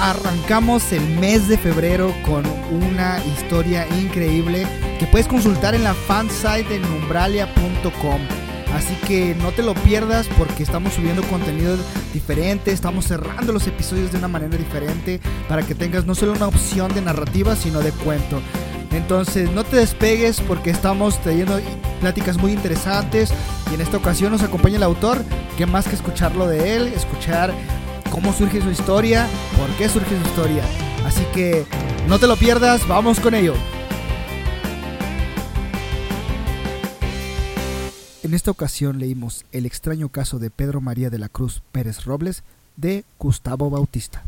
arrancamos el mes de febrero con una historia increíble que puedes consultar en la fansite de numbralia.com. Así que no te lo pierdas porque estamos subiendo contenido diferente, estamos cerrando los episodios de una manera diferente para que tengas no solo una opción de narrativa, sino de cuento. Entonces no te despegues porque estamos trayendo pláticas muy interesantes y en esta ocasión nos acompaña el autor, que más que escucharlo de él, escuchar cómo surge su historia, por qué surge su historia. Así que no te lo pierdas, vamos con ello. En esta ocasión leímos El extraño caso de Pedro María de la Cruz Pérez Robles de Gustavo Bautista.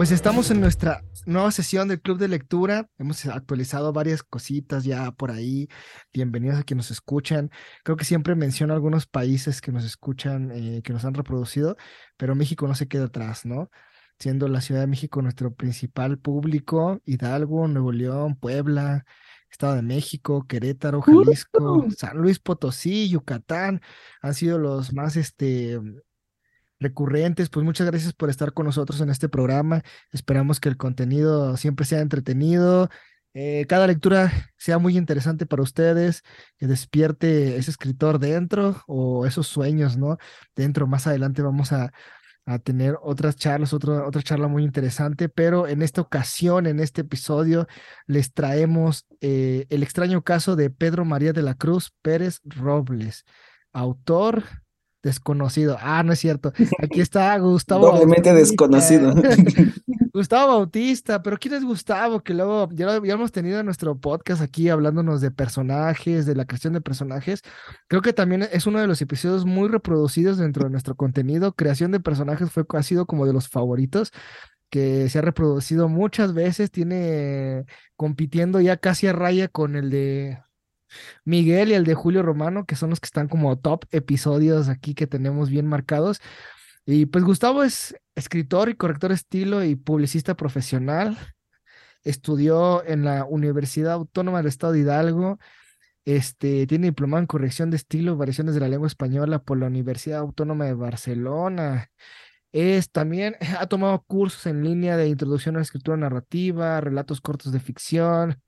Pues estamos en nuestra nueva sesión del Club de Lectura. Hemos actualizado varias cositas ya por ahí. Bienvenidos a quienes nos escuchan. Creo que siempre menciono algunos países que nos escuchan, eh, que nos han reproducido, pero México no se queda atrás, ¿no? Siendo la Ciudad de México nuestro principal público, Hidalgo, Nuevo León, Puebla, Estado de México, Querétaro, Jalisco, San Luis Potosí, Yucatán, han sido los más este, recurrentes, pues muchas gracias por estar con nosotros en este programa. Esperamos que el contenido siempre sea entretenido. Eh, cada lectura sea muy interesante para ustedes, que despierte ese escritor dentro o esos sueños, ¿no? Dentro, más adelante vamos a, a tener otras charlas, otra, otra charla muy interesante, pero en esta ocasión, en este episodio, les traemos eh, el extraño caso de Pedro María de la Cruz Pérez Robles, autor desconocido. Ah, no es cierto. Aquí está Gustavo. Doblemente desconocido. Gustavo Bautista, pero ¿quién es Gustavo? Que luego ya lo habíamos tenido en nuestro podcast aquí hablándonos de personajes, de la creación de personajes. Creo que también es uno de los episodios muy reproducidos dentro de nuestro contenido. Creación de personajes fue, ha sido como de los favoritos que se ha reproducido muchas veces, tiene compitiendo ya casi a raya con el de Miguel y el de Julio Romano, que son los que están como top episodios aquí que tenemos bien marcados. Y pues Gustavo es escritor y corrector estilo y publicista profesional. Estudió en la Universidad Autónoma del Estado de Hidalgo. Este, tiene diplomado en corrección de estilo y variaciones de la lengua española por la Universidad Autónoma de Barcelona. Es también, ha tomado cursos en línea de introducción a la escritura narrativa, relatos cortos de ficción,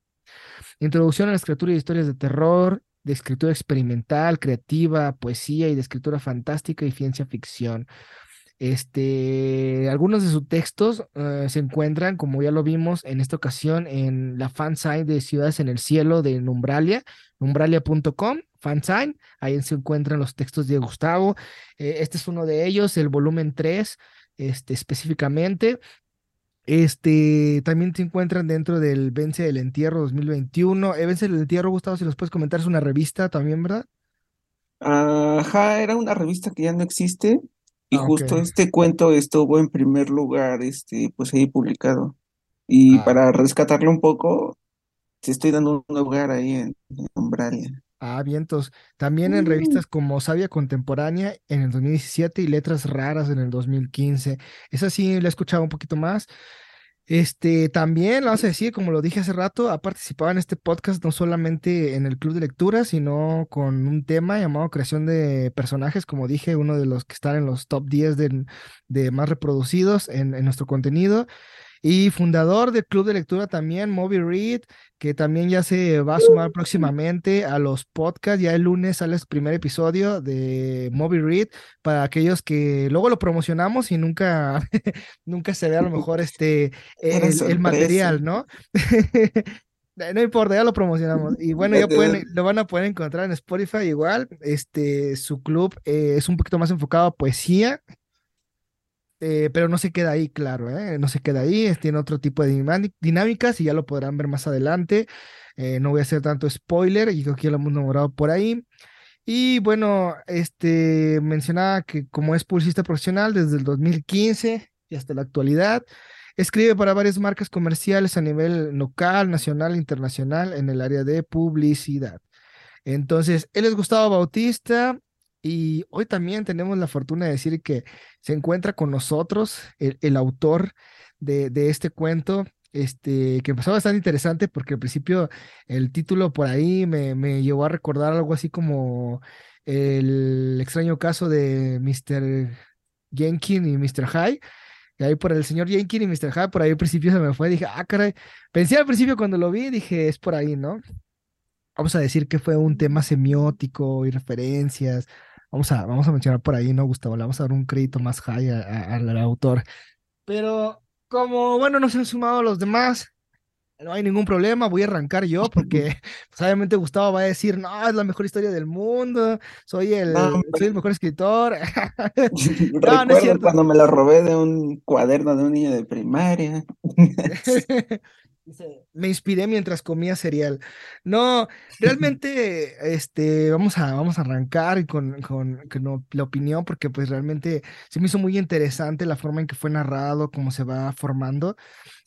Introducción a la escritura y historias de terror, de escritura experimental, creativa, poesía y de escritura fantástica y ciencia ficción. Este, algunos de sus textos eh, se encuentran, como ya lo vimos en esta ocasión, en la fansign de Ciudades en el Cielo de Numbralia, numbralia.com, fansign, ahí se encuentran los textos de Gustavo. Eh, este es uno de ellos, el volumen 3, este, específicamente. Este, también se encuentran dentro del Vence del Entierro 2021. Eh, Vence del Entierro, Gustavo, si los puedes comentar, es una revista también, ¿verdad? Ajá, era una revista que ya no existe y ah, justo este cuento estuvo en primer lugar, este, pues ahí publicado. Y ah. para rescatarlo un poco, te estoy dando un lugar ahí en, en Umbralia. Ah, vientos. También en mm. revistas como Sabia Contemporánea en el 2017 y Letras Raras en el 2015. Esa sí la he escuchado un poquito más. Este, también, vamos a decir, como lo dije hace rato, ha participado en este podcast no solamente en el club de lectura, sino con un tema llamado creación de personajes, como dije, uno de los que están en los top 10 de, de más reproducidos en, en nuestro contenido. Y fundador del club de lectura también, Moby Read, que también ya se va a sumar próximamente a los podcasts. Ya el lunes sale el primer episodio de Moby Read para aquellos que luego lo promocionamos y nunca, nunca se ve a lo mejor este el, material, ¿no? No importa, ya lo promocionamos. Y bueno, ya pueden, lo van a poder encontrar en Spotify igual. Este, su club eh, es un poquito más enfocado a poesía eh, pero no se queda ahí, claro, ¿eh? no se queda ahí, tiene otro tipo de dinámicas y ya lo podrán ver más adelante. Eh, no voy a hacer tanto spoiler, y creo que ya lo hemos nombrado por ahí. Y bueno, este mencionaba que como es publicista profesional desde el 2015 y hasta la actualidad, escribe para varias marcas comerciales a nivel local, nacional, internacional en el área de publicidad. Entonces, él es Gustavo Bautista, y hoy también tenemos la fortuna de decir que se encuentra con nosotros el, autor de, este cuento, este, que empezó bastante interesante porque al principio el título por ahí me, me llevó a recordar algo así como el extraño caso de Mr. Jenkins y Mr. High. Y ahí por el señor Jenkins y Mr. High, por ahí al principio se me fue, dije, ah, caray. Pensé al principio cuando lo vi, dije, es por ahí, ¿no? Vamos a decir que fue un tema semiótico y referencias. Vamos a, vamos a mencionar por ahí, ¿no, Gustavo? Le vamos a dar un crédito más high al autor. Pero como, bueno, no se han sumado los demás, no hay ningún problema, voy a arrancar yo porque pues, obviamente Gustavo va a decir, no, es la mejor historia del mundo, soy el, soy el mejor escritor. no, no es cierto. cuando me la robé de un cuaderno de un niño de primaria. Me inspiré mientras comía cereal. No, realmente, este, vamos a, vamos a arrancar con, con, con, la opinión, porque pues realmente se me hizo muy interesante la forma en que fue narrado, cómo se va formando.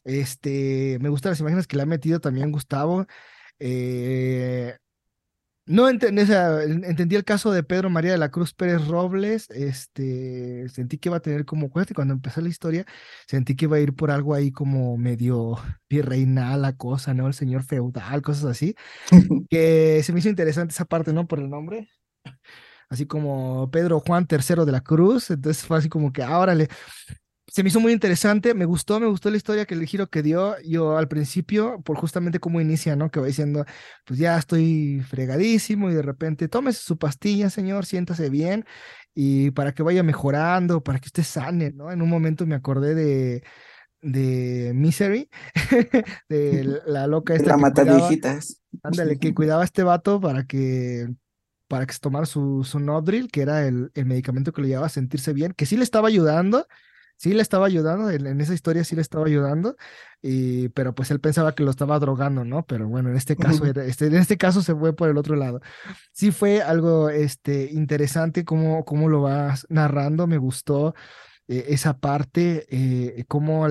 Este, me gustan las imágenes que le ha metido también Gustavo. Eh, no entendí, entendí el caso de Pedro María de la Cruz Pérez Robles, este, sentí que iba a tener como, cuando empezó la historia, sentí que iba a ir por algo ahí como medio virreinal la cosa, ¿no? El señor feudal, cosas así, que se me hizo interesante esa parte, ¿no? Por el nombre, así como Pedro Juan III de la Cruz, entonces fue así como que, ah, órale, se me hizo muy interesante, me gustó, me gustó la historia, que el giro que dio yo al principio, por justamente cómo inicia, ¿no? Que va diciendo, pues ya estoy fregadísimo y de repente, tómese su pastilla, señor, siéntase bien y para que vaya mejorando, para que usted sane, ¿no? En un momento me acordé de, de Misery, de la loca esta. La mata viejitas. Ándale, que cuidaba a este vato para que para que se tomara su, su Nodril, que era el, el medicamento que le llevaba a sentirse bien, que sí le estaba ayudando, sí le estaba ayudando, en, esa historia sí le estaba ayudando, y, pero pues él pensaba que lo estaba drogando, ¿no? Pero bueno, en este caso, este, en este caso se fue por el otro lado. Sí fue algo este, interesante cómo, cómo lo vas narrando, me gustó eh, esa parte, eh, cómo a,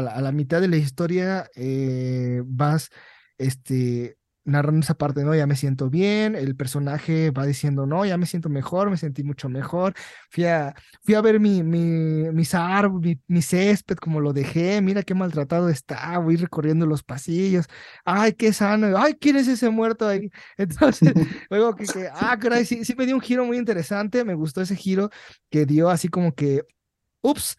la, mitad de la historia eh, vas este, narrando esa parte, ¿no? Ya me siento bien, el personaje va diciendo, no, ya me siento mejor, me sentí mucho mejor, fui a, fui a ver mi, mi, mis árboles, mi, césped, como lo dejé, mira qué maltratado está, voy recorriendo los pasillos, ay, qué sano, ay, ¿quién es ese muerto ahí? Entonces, luego que, que ah, caray, sí, sí me dio un giro muy interesante, me gustó ese giro que dio así como que, ups,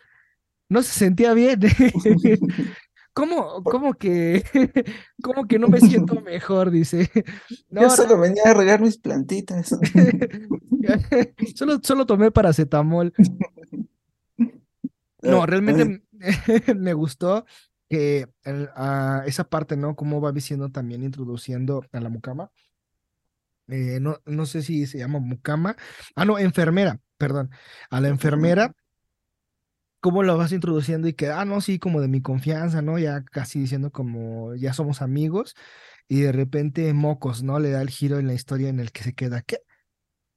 no se sentía bien. ¿Cómo, cómo que, cómo que no me siento mejor? Dice. Yo solo venía a regar mis plantitas. solo, solo tomé paracetamol. No, realmente me gustó que esa parte, ¿no? Cómo va diciendo también introduciendo a la mucama. Eh, no, no sé si se llama mucama. Ah, no, enfermera, perdón. A la enfermera cómo lo vas introduciendo y que, ah, no, sí, como de mi confianza, ¿no? Ya casi diciendo como, ya somos amigos, y de repente Mocos, ¿no? Le da el giro en la historia en el que se queda, ¿qué?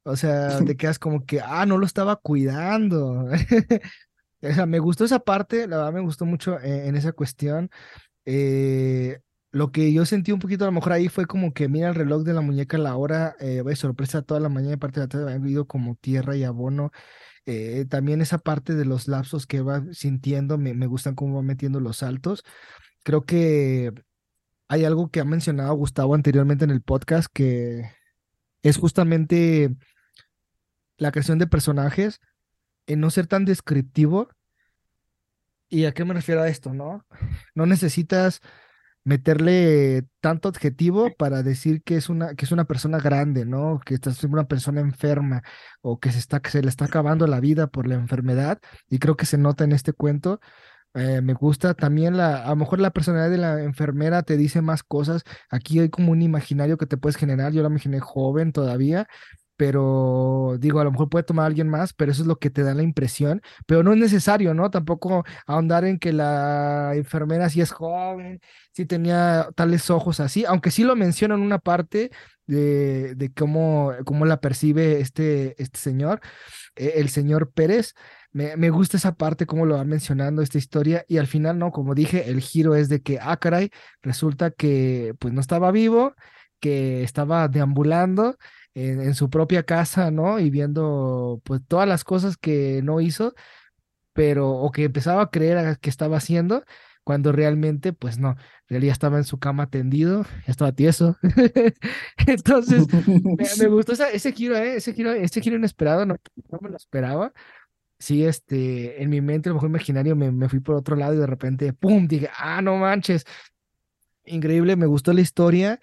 O sea, te quedas como que, ah, no lo estaba cuidando. o sea, me gustó esa parte, la verdad me gustó mucho eh, en esa cuestión. Eh, lo que yo sentí un poquito a lo mejor ahí fue como que mira el reloj de la muñeca, la hora, eh, sorpresa toda la mañana y parte de la tarde, había ido como tierra y abono eh, también esa parte de los lapsos que va sintiendo, me, me gustan cómo va metiendo los saltos. Creo que hay algo que ha mencionado Gustavo anteriormente en el podcast que es justamente la creación de personajes en no ser tan descriptivo. ¿Y a qué me refiero a esto, no? No necesitas meterle tanto adjetivo para decir que es una, que es una persona grande, ¿no? Que es una persona enferma o que se, está, que se le está acabando la vida por la enfermedad. Y creo que se nota en este cuento. Eh, me gusta también la, a lo mejor la personalidad de la enfermera te dice más cosas. Aquí hay como un imaginario que te puedes generar. Yo la imaginé joven todavía, pero digo, a lo mejor puede tomar a alguien más, pero eso es lo que te da la impresión, pero no es necesario, ¿no? Tampoco ahondar en que la enfermera sí es joven, sí tenía tales ojos así, aunque sí lo menciona en una parte de, de cómo, cómo la percibe este, este señor, eh, el señor Pérez. Me, me, gusta esa parte, cómo lo va mencionando esta historia, y al final, ¿no? Como dije, el giro es de que, ah, caray, resulta que pues no estaba vivo, que estaba deambulando en, su propia casa, ¿no? Y viendo pues todas las cosas que no hizo, pero o que empezaba a creer que estaba haciendo, cuando realmente, pues no, en realidad estaba en su cama tendido, estaba tieso. Entonces, me, gustó ese giro, ¿eh? ese giro, ese giro inesperado, no, no me lo esperaba sí, este, en mi mente, a lo mejor imaginario, me, me, fui por otro lado y de repente, ¡pum! Dije, ah, no manches. Increíble, me gustó la historia.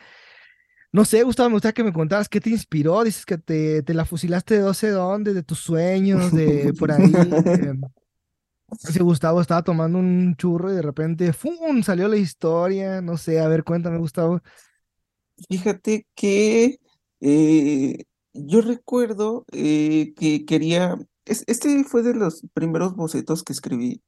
No sé, Gustavo, me gustaría que me contaras qué te inspiró. Dices que te, te la fusilaste de no sé dónde, de tus sueños, de por ahí. eh, Gustavo estaba tomando un churro y de repente, ¡fum! salió la historia. No sé, a ver, cuéntame, Gustavo. Fíjate que eh, yo recuerdo eh, que quería este fue de los primeros bocetos que escribí,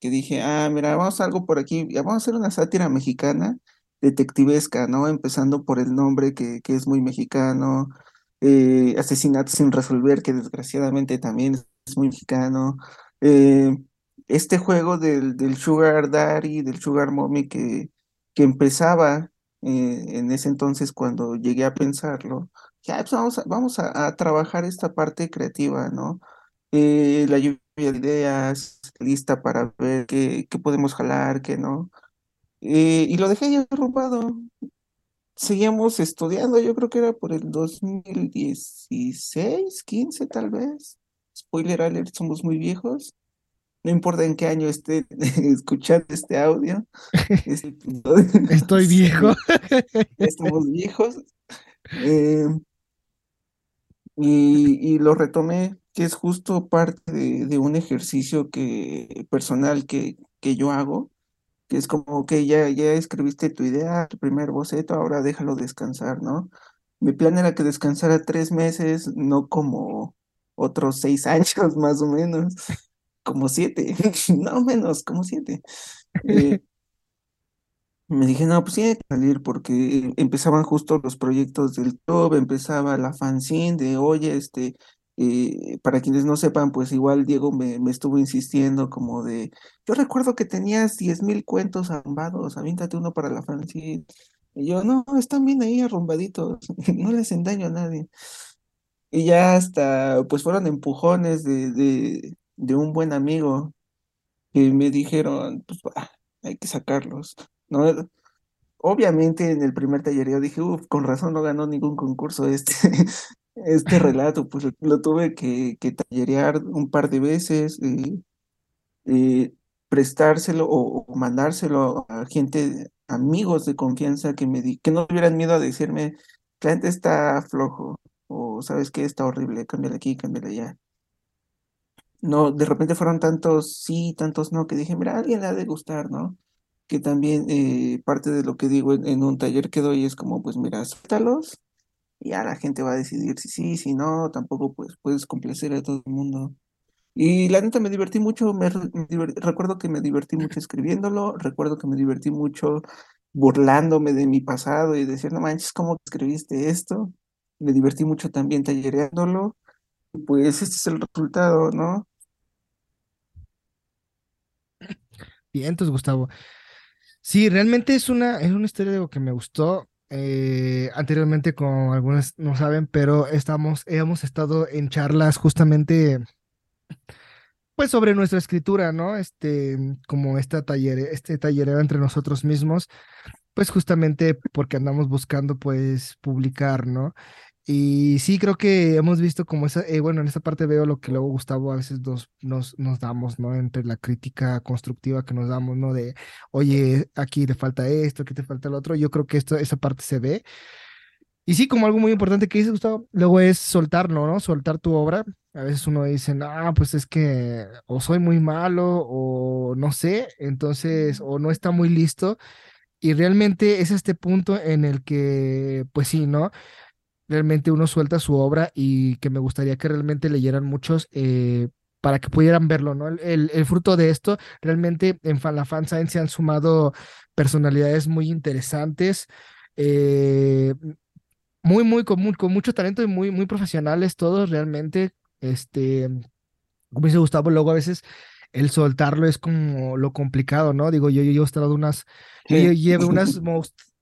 que dije, ah, mira, vamos a algo por aquí, vamos a hacer una sátira mexicana, detectivesca, ¿no? Empezando por el nombre que, que es muy mexicano, eh, Asesinato sin resolver, que desgraciadamente también es muy mexicano. Eh, este juego del, del Sugar Daddy, del Sugar Mommy que, que empezaba eh, en ese entonces cuando llegué a pensarlo, ya, pues vamos vamos a trabajar esta parte creativa, ¿no? la lluvia de ideas, lista para ver qué, qué podemos jalar, qué no. Eh, y lo dejé ahí arrumbado. Seguíamos estudiando, yo creo que era por el 2016, 15 tal vez. Spoiler alert, somos muy viejos. No importa en qué año esté escuchando este audio. Estoy viejo. Estamos viejos. Eh, y, y, lo retomé que es justo parte de, un ejercicio que, personal que, que yo hago, que es como que ya, ya escribiste tu idea, tu primer boceto, ahora déjalo descansar, ¿no? Mi plan era que descansara tres meses, no como otros seis años más o menos, como siete, no menos, como siete. Eh, me dije, no, pues tiene que salir porque empezaban justo los proyectos del club, empezaba la fanzine de, oye, este, para quienes no sepan, pues igual Diego me, estuvo insistiendo como de, yo recuerdo que tenías diez mil cuentos arrumbados, avíntate uno para la fanzine. Y yo, no, están bien ahí arrumbaditos, no les hacen daño a nadie. Y ya hasta, pues fueron empujones de, de, de un buen amigo que me dijeron, pues hay que sacarlos. ¿no? Obviamente en el primer taller yo dije, uff, con razón no ganó ningún concurso este, este relato, pues lo tuve que, que tallerear un par de veces, eh, eh, prestárselo o, mandárselo a gente, amigos de confianza que me di, que no tuvieran miedo a decirme, la gente está flojo, o sabes que está horrible, cámbiale aquí, cámbiale allá. No, de repente fueron tantos sí, tantos no, que dije, mira, a alguien le ha de gustar, ¿no? Que también eh, parte de lo que digo en, en, un taller que doy es como, pues mira, suéltalos, y ya la gente va a decidir si sí, si no, tampoco pues puedes complacer a todo el mundo. Y la neta me divertí mucho, me, recuerdo que me divertí mucho escribiéndolo, recuerdo que me divertí mucho burlándome de mi pasado y decir, no manches, ¿cómo escribiste esto? Me divertí mucho también tallereándolo. Pues este es el resultado, ¿no? Bien, entonces, Gustavo. Sí, realmente es una, es una historia que me gustó. Eh, anteriormente, como algunos no saben, pero estamos, hemos estado en charlas justamente, pues sobre nuestra escritura, ¿no? Este, como esta taller, este tallereo entre nosotros mismos, pues justamente porque andamos buscando, pues, publicar, ¿no? Y sí, creo que hemos visto como esa, eh, bueno, en esta parte veo lo que luego Gustavo a veces nos, nos, nos damos, ¿no? Entre la crítica constructiva que nos damos, ¿no? De, oye, aquí te falta esto, aquí te falta el otro. Yo creo que esto, esa parte se ve. Y sí, como algo muy importante que dice Gustavo, luego es soltarlo, ¿no? Soltar tu obra. A veces uno dice, no, pues es que o soy muy malo o no sé, entonces, o no está muy listo. Y realmente es este punto en el que, pues sí, ¿no? Realmente uno suelta su obra y que me gustaría que realmente leyeran muchos eh, para que pudieran verlo, ¿no? El, el, fruto de esto, realmente en la fan science se han sumado personalidades muy interesantes, eh, muy, muy con, con, mucho talento y muy, muy profesionales todos realmente, este, como dice Gustavo, luego a veces el soltarlo es como lo complicado, ¿no? Digo, yo, yo, yo he estado unas, yo, yo llevé unas,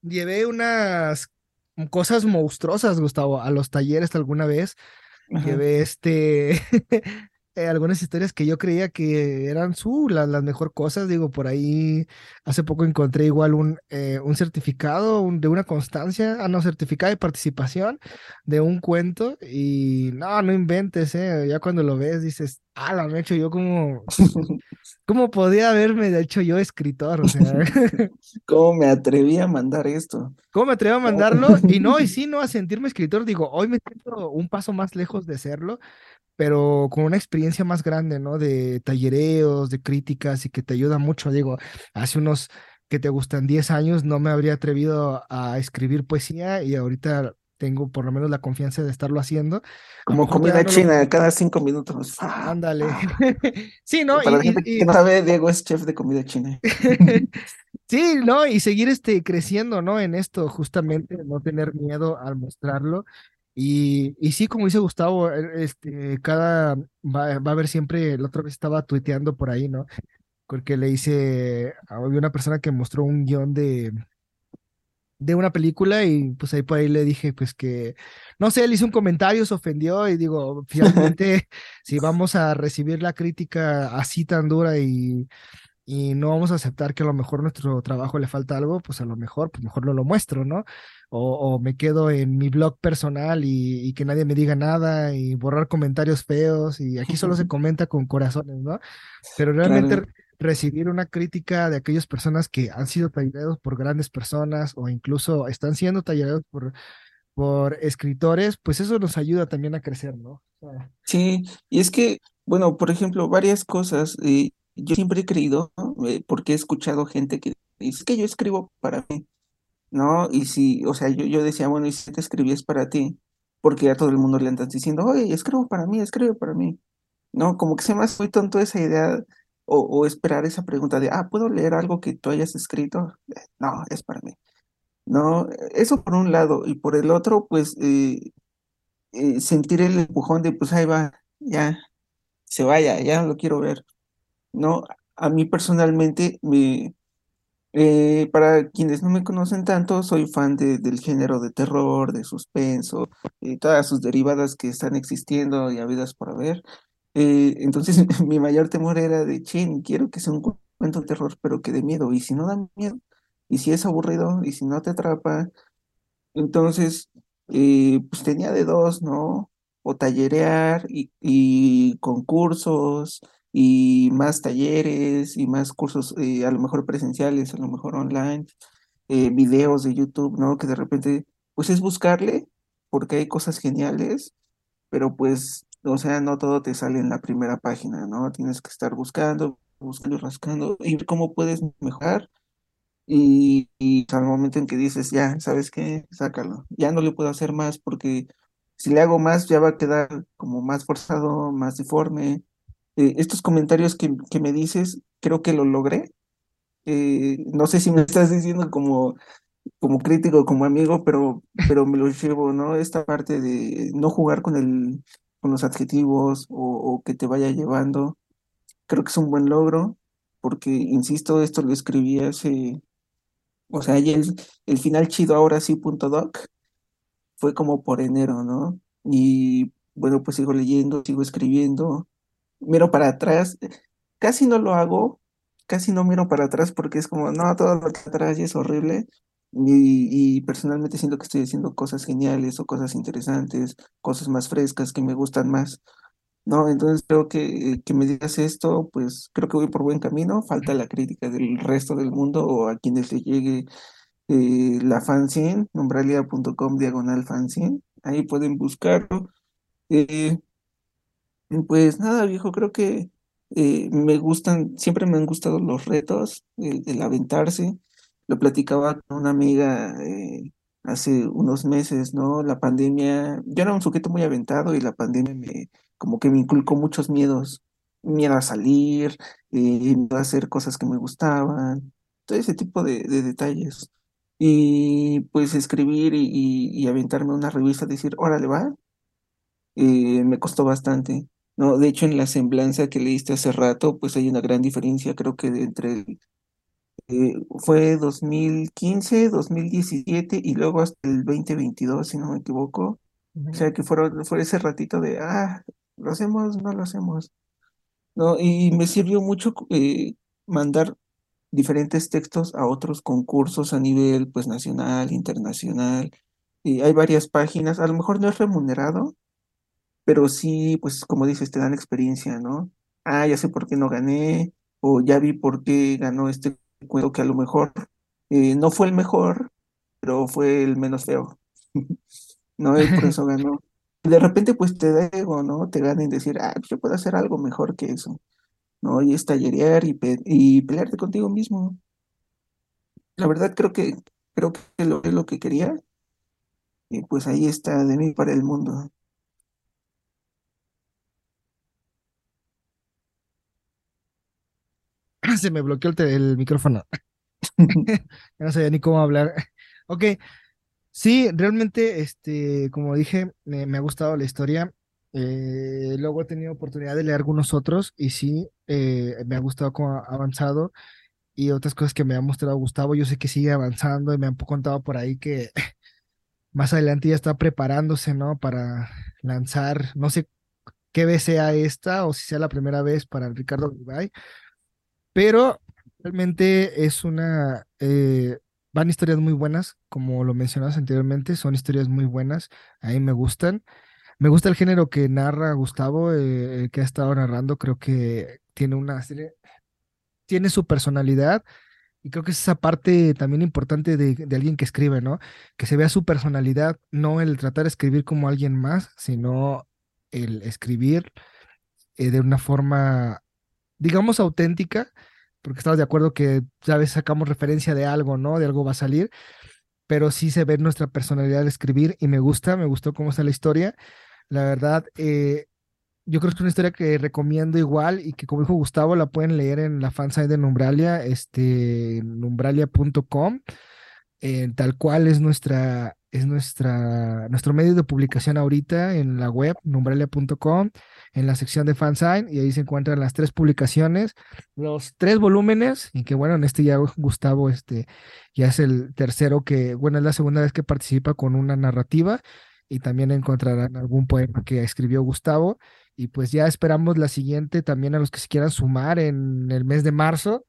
llevé unas cosas monstruosas, Gustavo, a los talleres alguna vez. que ve este, eh, algunas historias que yo creía que eran su, las, las mejor cosas. Digo, por ahí hace poco encontré igual un, eh, un certificado de una constancia, ah, no, certificado de participación de un cuento y no, no inventes, eh, ya cuando lo ves dices, ah, lo he hecho yo como, ¿cómo podía haberme hecho yo escritor? O sea, ¿cómo me atreví a mandar esto? ¿Cómo me atreví a mandarlo? Y no, y sí, no, a sentirme escritor, digo, hoy me siento un paso más lejos de serlo, pero con una experiencia más grande, ¿no? De tallereos, de críticas y que te ayuda mucho. Digo, hace unos que te gustan 10 años no me habría atrevido a escribir poesía y ahorita tengo por lo menos la confianza de estarlo haciendo. Como comida china, cada cinco minutos. Ándale. sí, ¿no? Para y, la gente que no sabe, Diego es chef de comida china. sí, ¿no? Y seguir este, creciendo, ¿no? En esto, justamente, no tener miedo al mostrarlo y, y sí, como dice Gustavo, e, este, cada, va, va a haber siempre, la otra vez estaba tuiteando por ahí, ¿no? Porque le hice, había una persona que mostró un guion de, de una película y pues ahí por ahí le dije pues que, no sé, él hizo un comentario, se ofendió y digo, finalmente, si vamos a recibir la crítica así tan dura y, y no vamos a aceptar que a lo mejor nuestro trabajo le falta algo, pues a lo mejor, pues mejor no lo muestro, ¿no? o, me quedo en mi blog personal y, que nadie me diga nada y borrar comentarios feos y aquí solo se comenta con corazones, ¿no? Pero realmente recibir una crítica de aquellas personas que han sido tallados por grandes personas o incluso están siendo tallados por, por escritores, pues eso nos ayuda también a crecer, ¿no? sí, y es que, bueno, por ejemplo, varias cosas. Eh, yo siempre he creído, eh, porque he escuchado gente que dice que yo escribo para mí. ¿no? Y si, o sea, yo, yo decía, bueno, y si te escribías para ti, porque a todo el mundo le andas diciendo, oye, escribo para mí, escribo para mí, ¿no? Como que se me hace muy tonto esa idea o, esperar esa pregunta de, ah, ¿puedo leer algo que tú hayas escrito? Eh, no, es para mí. No, eso por un lado, y por el otro, pues eh, eh, sentir el empujón de, pues ahí va, ya, se vaya, ya lo quiero ver. No, a mí personalmente me, para quienes no me conocen tanto, soy fan de, del género de terror, de suspenso, y todas sus derivadas que están existiendo y habidas por haber. Eh, entonces, mi mayor temor era de, chin, quiero que sea un cuento de terror, pero que de miedo. Y si no da miedo, y si es aburrido, y si no te atrapa, entonces, eh, pues tenía de dos, ¿no? O tallerear y, y concursos y más talleres y más cursos, eh, a lo mejor presenciales, a lo mejor online, eh, videos de YouTube, ¿no? Que de repente, pues es buscarle, porque hay cosas geniales, pero pues, o sea, no todo te sale en la primera página, ¿no? Tienes que estar buscando, buscando y rascando y ver cómo puedes mejorar. Y, y al momento en que dices, ya, ¿sabes qué? Sácalo. Ya no le puedo hacer más porque si le hago más ya va a quedar como más forzado, más deforme, eh, estos comentarios que, que, me dices, creo que lo logré. Eh, no sé si me estás diciendo como, como crítico, como amigo, pero, pero me lo llevo, ¿no? Esta parte de no jugar con, el, con los adjetivos o, que te vaya llevando, creo que es un buen logro, porque, insisto, esto lo escribí hace, o sea, el, el final chido ahora sí, punto doc, fue como por enero, ¿no? Y bueno, pues sigo leyendo, sigo escribiendo, miro para atrás, casi no lo hago, casi no miro para atrás porque es como, no, todo lo que atrás y es horrible. Y, y, personalmente siento que estoy haciendo cosas geniales o cosas interesantes, cosas más frescas que me gustan más. ¿no? Entonces creo que, que me digas esto, pues creo que voy por buen camino. Falta la crítica del resto del mundo o a quienes le llegue eh, la fanzine, nombralia.com diagonal fanzine. Ahí pueden buscarlo. Eh, pues nada, viejo, creo que eh, me gustan, siempre me han gustado los retos, el, aventarse. Lo platicaba con una amiga eh, hace unos meses, ¿no? La pandemia, yo era un sujeto muy aventado y la pandemia me, como que me inculcó muchos miedos, miedo a salir, eh, miedo a hacer cosas que me gustaban, todo ese tipo de, detalles. Y pues escribir y, y, aventarme una revista, decir, órale, va, me costó bastante. No, de hecho, en la semblanza que leíste hace rato, pues hay una gran diferencia, creo que entre el, eh, fue 2015, 2017 y luego hasta el 2022, si no me equivoco. O sea, que fueron, fue ese ratito de, ah, lo hacemos, no lo hacemos. ¿no? Y me sirvió mucho eh, mandar diferentes textos a otros concursos a nivel pues nacional, internacional. Y hay varias páginas, a lo mejor no es remunerado, pero sí, pues como dices, te dan experiencia, ¿no? Ah, ya sé por qué no gané, o ya vi por qué ganó este cuento que a lo mejor eh, no fue el mejor, pero fue el menos feo. ¿No? Y por eso ganó. de repente, pues te da ego, ¿no? Te ganan decir, ah, pues yo puedo hacer algo mejor que eso. ¿no? Y es tallerear y, y pelearte contigo mismo. La verdad creo que creo que lo es lo que quería. Y pues ahí está de mí para el mundo. Se me bloqueó el, el micrófono. no sabía ni cómo hablar. Ok, sí, realmente, este, como dije, me, me ha gustado la historia. Eh, luego he tenido oportunidad de leer algunos otros y sí, eh, me ha gustado cómo ha avanzado y otras cosas que me ha mostrado Gustavo. Yo sé que sigue avanzando y me han contado por ahí que más adelante ya está preparándose, ¿no? Para lanzar, no sé qué vez sea esta o si sea la primera vez para Ricardo Ribay, pero realmente es una... Eh, van historias muy buenas, como lo mencionas anteriormente, son historias muy buenas, a mí me gustan. Me gusta el género que narra Gustavo, eh, que ha estado narrando, creo que tiene una tiene su personalidad y creo que es esa parte también importante de, alguien que escribe, ¿no? Que se vea su personalidad, no el tratar de escribir como alguien más, sino el escribir eh, de una forma, digamos, auténtica, porque estamos de acuerdo que a veces sacamos referencia de algo, ¿no? De algo va a salir, pero sí se ve nuestra personalidad al escribir y me gusta, me gustó cómo está la historia. La verdad, eh, yo creo que es una historia que recomiendo igual y que como dijo Gustavo, la pueden leer en la fansite de Numbralia, este, numbralia.com, eh, tal cual es nuestra, es nuestra, nuestro medio de publicación ahorita en la web, numbralia.com, en la sección de fansign, y ahí se encuentran las tres publicaciones, los tres volúmenes, y que bueno, en este ya Gustavo, este, ya es el tercero que, bueno, es la segunda vez que participa con una narrativa, y también encontrarán algún poema que escribió Gustavo. Y pues ya esperamos la siguiente también a los que se quieran sumar en el mes de marzo.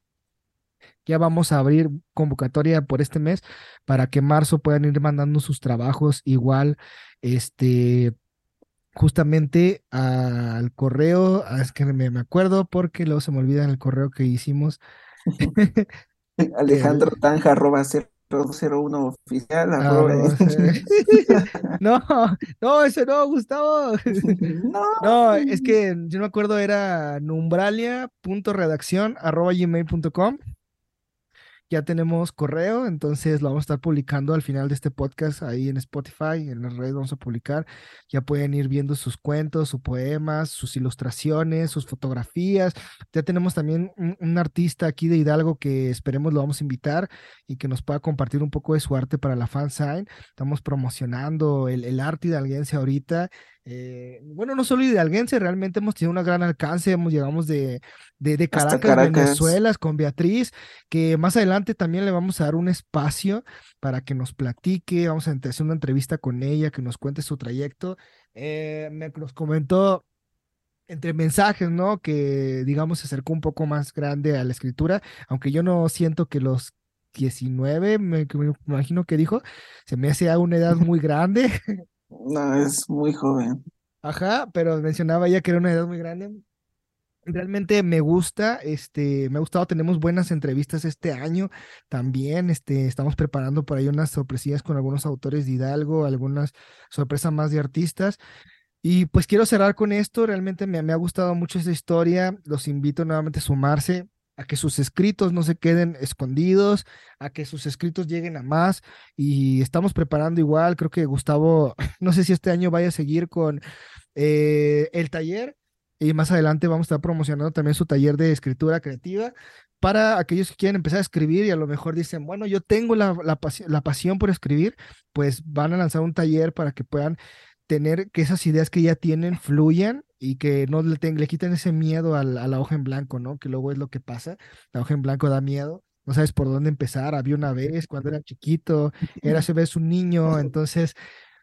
Ya vamos a abrir convocatoria por este mes para que marzo puedan ir mandando sus trabajos igual, este, justamente al correo, ah, es que me, me acuerdo porque luego se me olvida el correo que hicimos. Alejandro Tanja, arroba 001 oficial. Ah, no, no, ese no, Gustavo. No. no, es que yo no me acuerdo, era numbralia.redacción arroba gmail.com ya tenemos correo, entonces lo vamos a estar publicando al final de este podcast ahí en Spotify, en las redes vamos a publicar. Ya pueden ir viendo sus cuentos, sus poemas, sus ilustraciones, sus fotografías. Ya tenemos también un, artista aquí de Hidalgo que esperemos lo vamos a invitar y que nos pueda compartir un poco de su arte para la fansign. Estamos promocionando el, el arte hidalguense ahorita eh, bueno, no solo hidalguense, realmente hemos tenido un gran alcance, hemos llegamos de, de, Caracas, Venezuela, con Beatriz, que más adelante también le vamos a dar un espacio para que nos platique, vamos a hacer una entrevista con ella, que nos cuente su trayecto. Eh, me nos comentó entre mensajes, ¿no? Que digamos se acercó un poco más grande a la escritura, aunque yo no siento que los 19, me, me imagino que dijo, se me hace a una edad muy grande. No, es muy joven. Ajá, pero mencionaba ya que era una edad muy grande. Realmente me gusta, este, me ha gustado, tenemos buenas entrevistas este año también, este, estamos preparando por ahí unas sorpresillas con algunos autores de Hidalgo, algunas sorpresas más de artistas. Y pues quiero cerrar con esto, realmente me, me ha gustado mucho esta historia, los invito nuevamente a sumarse, a que sus escritos no se queden escondidos, a que sus escritos lleguen a más y estamos preparando igual, creo que Gustavo, no sé si este año vaya a seguir con eh, el taller y más adelante vamos a estar promocionando también su taller de escritura creativa para aquellos que quieren empezar a escribir y a lo mejor dicen, bueno, yo tengo la, la, la pasión por escribir, pues van a lanzar un taller para que puedan tener que esas ideas que ya tienen fluyan y que no le, le quiten ese miedo a la, hoja en blanco, ¿no? Que luego es lo que pasa. La hoja en blanco da miedo, no sabes por dónde empezar. Había una vez cuando era chiquito, era se ves un niño, entonces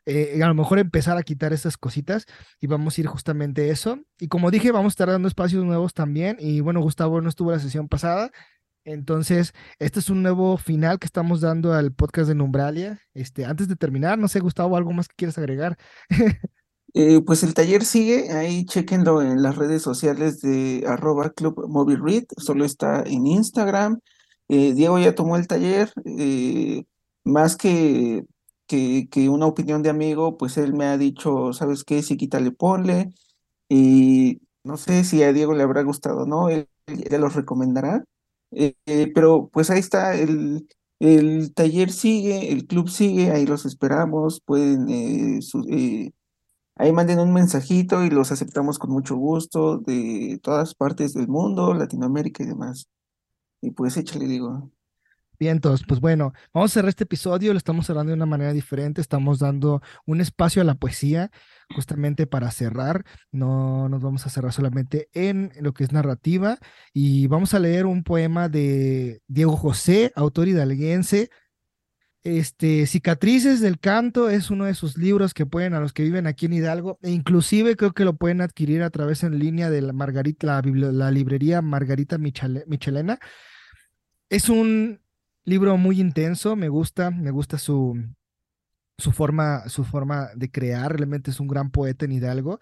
eh, a lo mejor empezar a quitar esas cositas y vamos a ir justamente eso. Y como dije, vamos a estar dando espacios nuevos también. Y bueno, Gustavo no estuvo la sesión pasada. Entonces, este es un nuevo final que estamos dando al podcast de Numbralia. Este, antes de terminar, no sé, Gustavo, ¿algo más que quieras agregar? Eh, pues el taller sigue, ahí chequenlo en las redes sociales de arroba Club Read, solo está en Instagram. Eh, Diego ya tomó el taller, eh, más que, que, una opinión de amigo, pues él me ha dicho, ¿sabes qué? Si quítale, ponle. Y no sé si a Diego le habrá gustado, ¿no? Él, ya los recomendará. Pero pues ahí está, el, el taller sigue, el club sigue, ahí los esperamos, pueden Ahí manden un mensajito y los aceptamos con mucho gusto de todas partes del mundo, Latinoamérica y demás. Y pues échale, digo. Bien, entonces, pues bueno, vamos a cerrar este episodio, lo estamos cerrando de una manera diferente, estamos dando un espacio a la poesía justamente para cerrar, no nos vamos a cerrar solamente en lo que es narrativa y vamos a leer un poema de Diego José, autor hidalguense, este, Cicatrices del Canto es uno de sus libros que pueden, a los que viven aquí en Hidalgo, e inclusive creo que lo pueden adquirir a través en línea de la, Margarita, la, librería Margarita Michelena. Es un libro muy intenso, me gusta, me gusta su, su, forma, su forma de crear, realmente es un gran poeta en Hidalgo.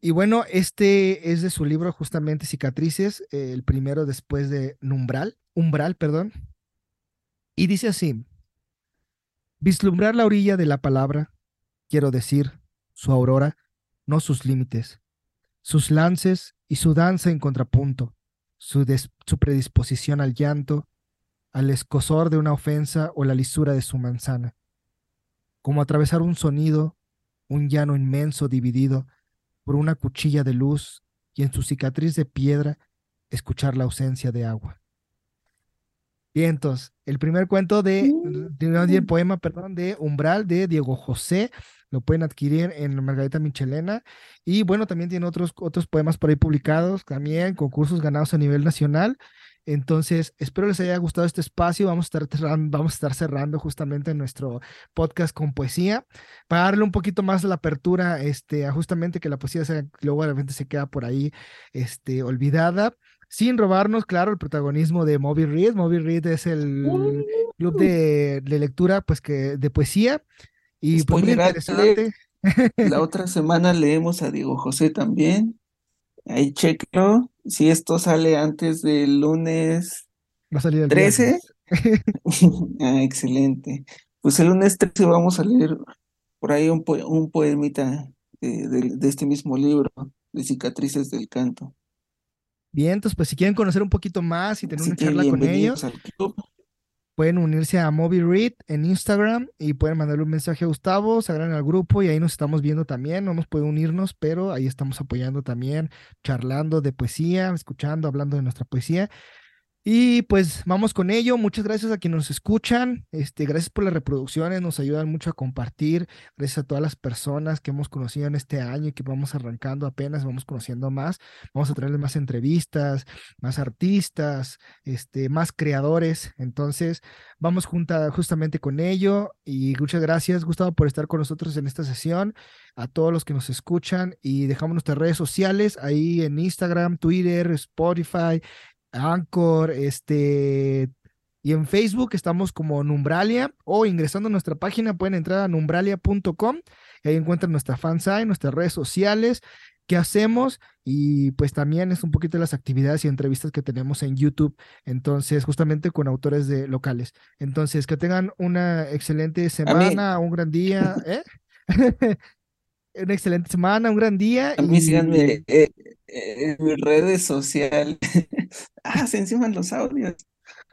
Y bueno, este es de su libro justamente Cicatrices, el primero después de Numbral, Umbral, perdón. Y dice así. Vislumbrar la orilla de la palabra, quiero decir, su aurora, no sus límites, sus lances y su danza en contrapunto, su, su predisposición al llanto, al escosor de una ofensa o la lisura de su manzana. Como atravesar un sonido, un llano inmenso dividido por una cuchilla de luz y en su cicatriz de piedra escuchar la ausencia de agua. Vientos, el primer cuento de, el mm. poema, perdón, de Umbral de Diego José, lo pueden adquirir en Margarita Michelena. Y bueno, también tiene otros, otros poemas por ahí publicados, también concursos ganados a nivel nacional. Entonces, espero les haya gustado este espacio. Vamos a estar, vamos a estar cerrando justamente nuestro podcast con poesía para darle un poquito más la apertura, este, a justamente que la poesía sea, luego de repente se queda por ahí, este, olvidada sin robarnos, claro, el protagonismo de Moby Read. Moby Read es el club de, lectura, pues que de poesía y pues muy interesante. La otra semana leemos a Diego José también. Ahí chequeo. Si esto sale antes del lunes Va a salir el 13. ah, excelente. Pues el lunes 13 vamos a leer por ahí un, un poemita de este mismo libro, de Cicatrices del Canto. Bien, entonces, pues si quieren conocer un poquito más y tener una charla con ellos, pueden unirse a Moby Read en Instagram y pueden mandarle un mensaje a Gustavo, se agregan al grupo y ahí nos estamos viendo también. No hemos podido unirnos, pero ahí estamos apoyando también, charlando de poesía, escuchando, hablando de nuestra poesía. Y pues vamos con ello. Muchas gracias a quienes nos escuchan. Este, gracias por las reproducciones, nos ayudan mucho a compartir. Gracias a todas las personas que hemos conocido en este año y que vamos arrancando apenas, vamos conociendo más. Vamos a traerles más entrevistas, más artistas, este, más creadores. Entonces, vamos junta, justamente con ello. Y muchas gracias, Gustavo, por estar con nosotros en esta sesión. A todos los que nos escuchan y dejamos nuestras redes sociales ahí en Instagram, Twitter, Spotify, Anchor, este, y en Facebook estamos como Numbralia o ingresando a nuestra página pueden entrar a numbralia.com y ahí encuentran nuestra fansite, nuestras redes sociales, qué hacemos y pues también es un poquito de las actividades y entrevistas que tenemos en YouTube, entonces justamente con autores de locales. Entonces, que tengan una excelente semana, un gran día, ¿eh? una excelente semana, un gran día. A mí síganme eh, en mis redes sociales. ah, se enciman los audios.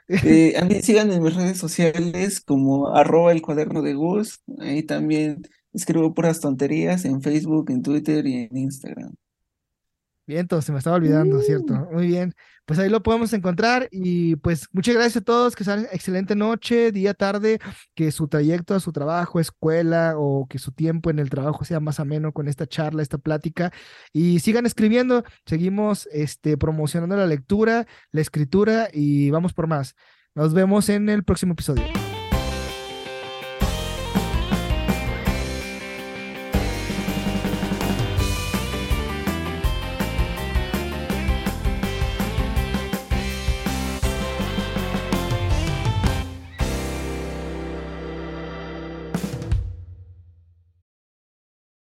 Eh, a mí síganme en mis redes sociales como arroba el cuaderno de Gus. Ahí también escribo puras tonterías en Facebook, en Twitter y en Instagram. Bien, se me estaba olvidando, ¿cierto? Uh. Muy bien. Pues ahí lo podemos encontrar y pues muchas gracias a todos, que sean excelente noche, día, tarde, que su trayecto a su trabajo, escuela o que su tiempo en el trabajo sea más ameno con esta charla, esta plática y sigan escribiendo, seguimos este, promocionando la lectura, la escritura y vamos por más. Nos vemos en el próximo episodio.